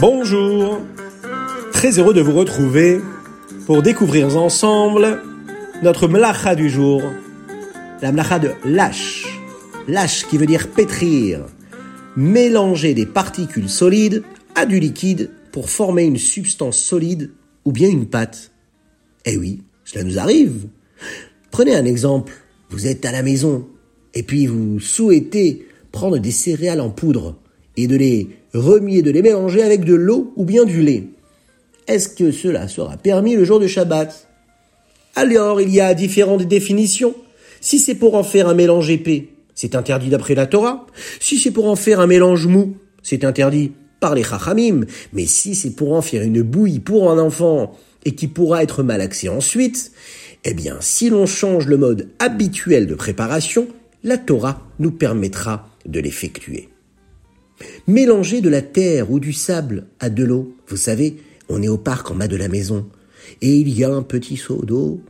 Bonjour Très heureux de vous retrouver pour découvrir ensemble notre mlacha du jour, la mlacha de lâche. Lâche qui veut dire pétrir, mélanger des particules solides à du liquide pour former une substance solide ou bien une pâte. Eh oui, cela nous arrive. Prenez un exemple, vous êtes à la maison et puis vous souhaitez prendre des céréales en poudre et de les remuer, de les mélanger avec de l'eau ou bien du lait. Est-ce que cela sera permis le jour de Shabbat? Alors, il y a différentes définitions. Si c'est pour en faire un mélange épais, c'est interdit d'après la Torah. Si c'est pour en faire un mélange mou, c'est interdit par les chachamim. Mais si c'est pour en faire une bouillie pour un enfant et qui pourra être malaxé ensuite, eh bien, si l'on change le mode habituel de préparation, la Torah nous permettra de l'effectuer. Mélanger de la terre ou du sable à de l'eau, vous savez, on est au parc en bas de la maison, et il y a un petit seau d'eau,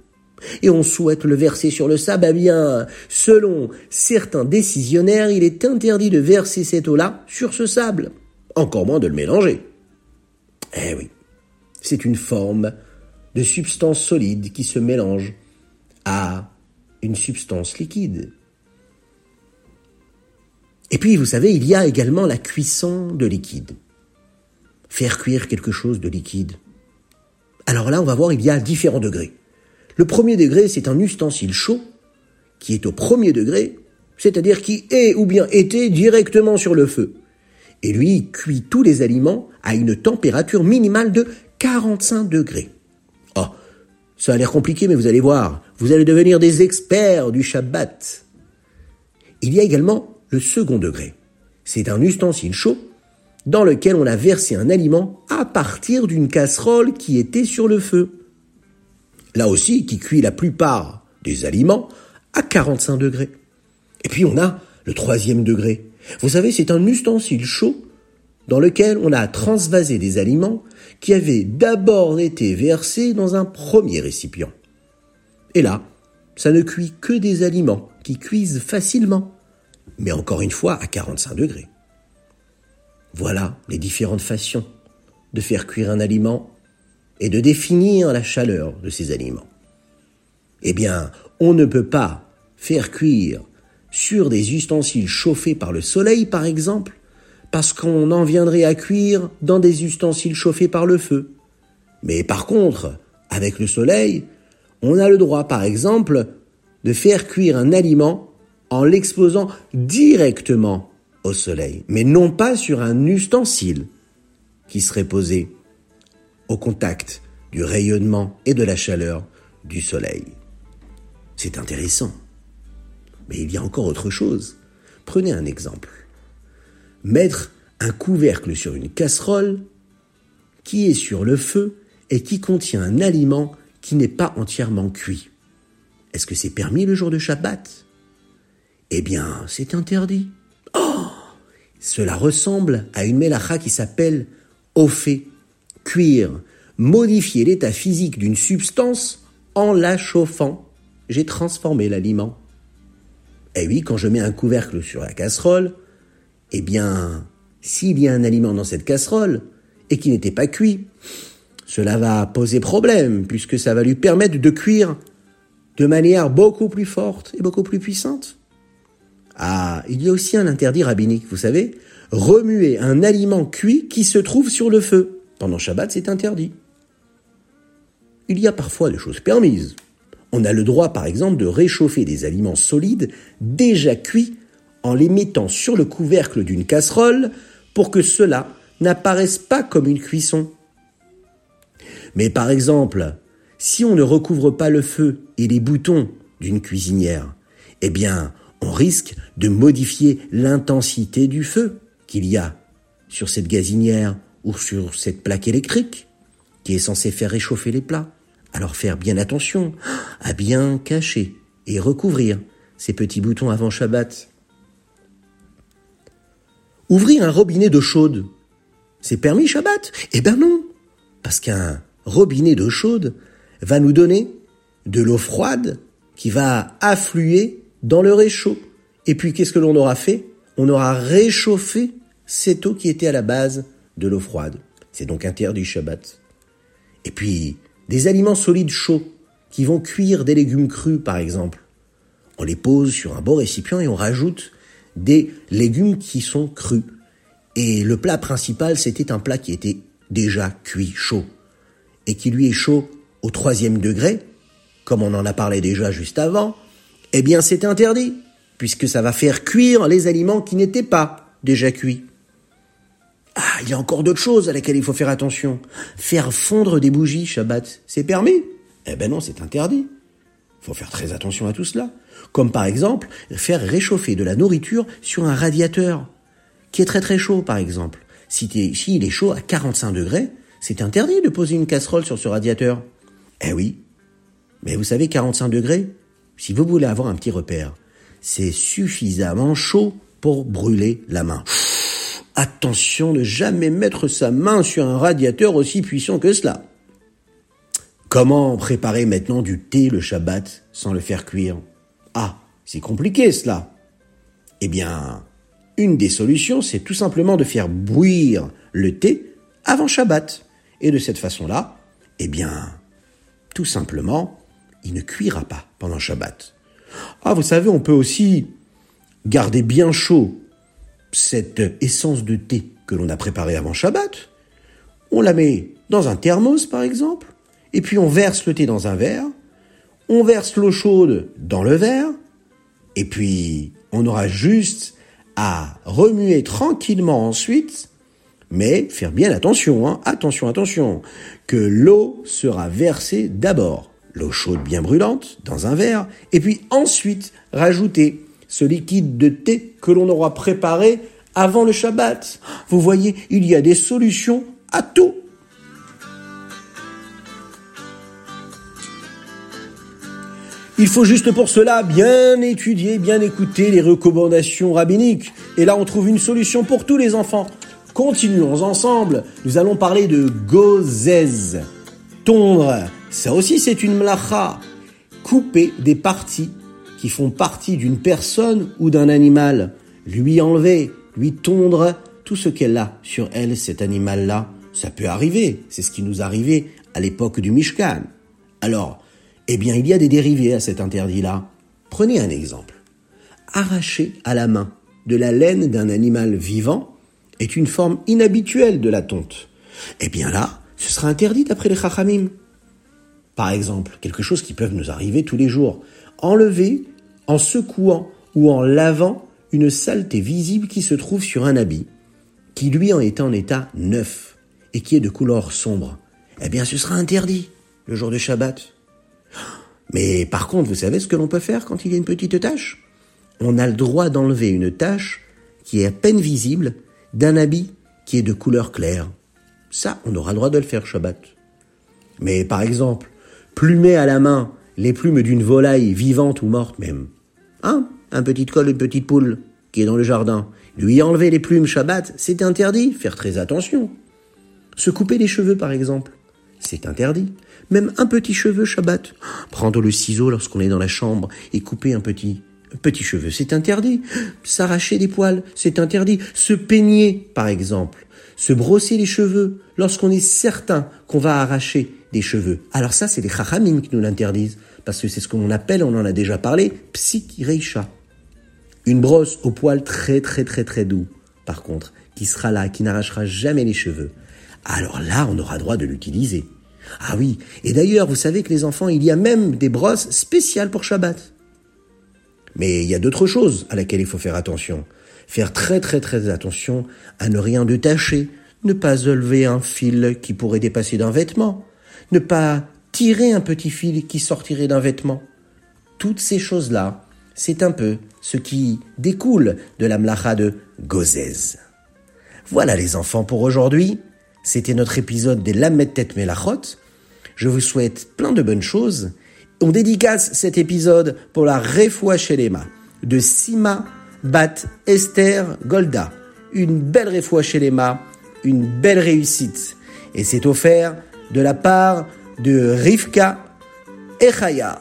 et on souhaite le verser sur le sable, eh bien, selon certains décisionnaires, il est interdit de verser cette eau-là sur ce sable, encore moins de le mélanger. Eh oui, c'est une forme de substance solide qui se mélange à une substance liquide. Et puis, vous savez, il y a également la cuisson de liquide. Faire cuire quelque chose de liquide. Alors là, on va voir, il y a différents degrés. Le premier degré, c'est un ustensile chaud qui est au premier degré, c'est-à-dire qui est ou bien était directement sur le feu. Et lui, cuit tous les aliments à une température minimale de 45 degrés. Oh, ça a l'air compliqué, mais vous allez voir, vous allez devenir des experts du Shabbat. Il y a également le second degré. C'est un ustensile chaud dans lequel on a versé un aliment à partir d'une casserole qui était sur le feu. Là aussi, qui cuit la plupart des aliments à 45 degrés. Et puis on a le troisième degré. Vous savez, c'est un ustensile chaud dans lequel on a transvasé des aliments qui avaient d'abord été versés dans un premier récipient. Et là, ça ne cuit que des aliments qui cuisent facilement mais encore une fois à 45 degrés. Voilà les différentes façons de faire cuire un aliment et de définir la chaleur de ces aliments. Eh bien, on ne peut pas faire cuire sur des ustensiles chauffés par le soleil, par exemple, parce qu'on en viendrait à cuire dans des ustensiles chauffés par le feu. Mais par contre, avec le soleil, on a le droit, par exemple, de faire cuire un aliment en l'exposant directement au soleil, mais non pas sur un ustensile qui serait posé au contact du rayonnement et de la chaleur du soleil. C'est intéressant. Mais il y a encore autre chose. Prenez un exemple. Mettre un couvercle sur une casserole qui est sur le feu et qui contient un aliment qui n'est pas entièrement cuit. Est-ce que c'est permis le jour de Shabbat? Eh bien, c'est interdit. Oh Cela ressemble à une mélacha qui s'appelle fait cuire, modifier l'état physique d'une substance en la chauffant. J'ai transformé l'aliment. Eh oui, quand je mets un couvercle sur la casserole, eh bien, s'il y a un aliment dans cette casserole et qui n'était pas cuit, cela va poser problème puisque ça va lui permettre de cuire de manière beaucoup plus forte et beaucoup plus puissante. Ah, il y a aussi un interdit rabbinique, vous savez, remuer un aliment cuit qui se trouve sur le feu. Pendant Shabbat, c'est interdit. Il y a parfois des choses permises. On a le droit, par exemple, de réchauffer des aliments solides déjà cuits en les mettant sur le couvercle d'une casserole pour que cela n'apparaisse pas comme une cuisson. Mais par exemple, si on ne recouvre pas le feu et les boutons d'une cuisinière, eh bien, on risque de modifier l'intensité du feu qu'il y a sur cette gazinière ou sur cette plaque électrique qui est censée faire réchauffer les plats. Alors faire bien attention à bien cacher et recouvrir ces petits boutons avant Shabbat. Ouvrir un robinet d'eau chaude, c'est permis Shabbat? Eh ben non, parce qu'un robinet d'eau chaude va nous donner de l'eau froide qui va affluer dans le réchaud. Et puis qu'est-ce que l'on aura fait? On aura réchauffé cette eau qui était à la base de l'eau froide. c'est donc interdit Shabbat. Et puis, des aliments solides chauds, qui vont cuire des légumes crus par exemple. On les pose sur un beau récipient et on rajoute des légumes qui sont crus. Et le plat principal, c'était un plat qui était déjà cuit chaud. Et qui lui est chaud au troisième degré, comme on en a parlé déjà juste avant, eh bien c'est interdit, puisque ça va faire cuire les aliments qui n'étaient pas déjà cuits. Ah, il y a encore d'autres choses à laquelle il faut faire attention. Faire fondre des bougies Shabbat, c'est permis Eh ben non, c'est interdit. Il faut faire très attention à tout cela. Comme par exemple, faire réchauffer de la nourriture sur un radiateur, qui est très très chaud par exemple. Si, si il est chaud à 45 degrés, c'est interdit de poser une casserole sur ce radiateur. Eh oui. Mais vous savez, 45 degrés, si vous voulez avoir un petit repère, c'est suffisamment chaud pour brûler la main. Attention de jamais mettre sa main sur un radiateur aussi puissant que cela. Comment préparer maintenant du thé le Shabbat sans le faire cuire? Ah, c'est compliqué cela. Eh bien, une des solutions, c'est tout simplement de faire bouillir le thé avant Shabbat. Et de cette façon-là, eh bien, tout simplement, il ne cuira pas pendant Shabbat. Ah, vous savez, on peut aussi garder bien chaud cette essence de thé que l'on a préparée avant Shabbat, on la met dans un thermos par exemple, et puis on verse le thé dans un verre, on verse l'eau chaude dans le verre, et puis on aura juste à remuer tranquillement ensuite, mais faire bien attention, hein, attention, attention, que l'eau sera versée d'abord, l'eau chaude bien brûlante, dans un verre, et puis ensuite rajouter ce liquide de thé que l'on aura préparé avant le Shabbat. Vous voyez, il y a des solutions à tout. Il faut juste pour cela bien étudier, bien écouter les recommandations rabbiniques. Et là, on trouve une solution pour tous les enfants. Continuons ensemble. Nous allons parler de gozez. Tondre. Ça aussi, c'est une mlacha. Couper des parties qui font partie d'une personne ou d'un animal, lui enlever, lui tondre tout ce qu'elle a sur elle, cet animal-là. Ça peut arriver, c'est ce qui nous arrivait à l'époque du Mishkan. Alors, eh bien, il y a des dérivés à cet interdit-là. Prenez un exemple. Arracher à la main de la laine d'un animal vivant est une forme inhabituelle de la tonte. Eh bien là, ce sera interdit d'après les Chachamim. Par exemple, quelque chose qui peut nous arriver tous les jours enlever en secouant ou en lavant une saleté visible qui se trouve sur un habit, qui lui en est en état neuf et qui est de couleur sombre. Eh bien, ce sera interdit le jour de Shabbat. Mais par contre, vous savez ce que l'on peut faire quand il y a une petite tache? On a le droit d'enlever une tache qui est à peine visible d'un habit qui est de couleur claire. Ça, on aura le droit de le faire Shabbat. Mais par exemple, plumer à la main les plumes d'une volaille vivante ou morte même. Hein Un petit col, une petite poule qui est dans le jardin. Lui enlever les plumes Shabbat, c'est interdit, faire très attention. Se couper les cheveux par exemple, c'est interdit. Même un petit cheveu Shabbat. Prendre le ciseau lorsqu'on est dans la chambre et couper un petit petit cheveu, c'est interdit. S'arracher des poils, c'est interdit. Se peigner par exemple. Se brosser les cheveux lorsqu'on est certain qu'on va arracher des cheveux. Alors ça, c'est les chachamim qui nous l'interdisent parce que c'est ce qu'on appelle, on en a déjà parlé, psychireisha. Une brosse au poil très très très très doux, par contre, qui sera là, qui n'arrachera jamais les cheveux. Alors là, on aura droit de l'utiliser. Ah oui, et d'ailleurs, vous savez que les enfants, il y a même des brosses spéciales pour Shabbat. Mais il y a d'autres choses à laquelle il faut faire attention. Faire très très très attention à ne rien détacher, ne pas enlever un fil qui pourrait dépasser d'un vêtement, ne pas tirer un petit fil qui sortirait d'un vêtement. Toutes ces choses-là, c'est un peu ce qui découle de la mlacha de Gozez. Voilà les enfants pour aujourd'hui. C'était notre épisode des Lametet Melachot. Je vous souhaite plein de bonnes choses. On dédicace cet épisode pour la Refoua Shelema de Sima Bat Esther Golda. Une belle Refoua Shelema, une belle réussite. Et c'est offert de la part de Rivka Echaya.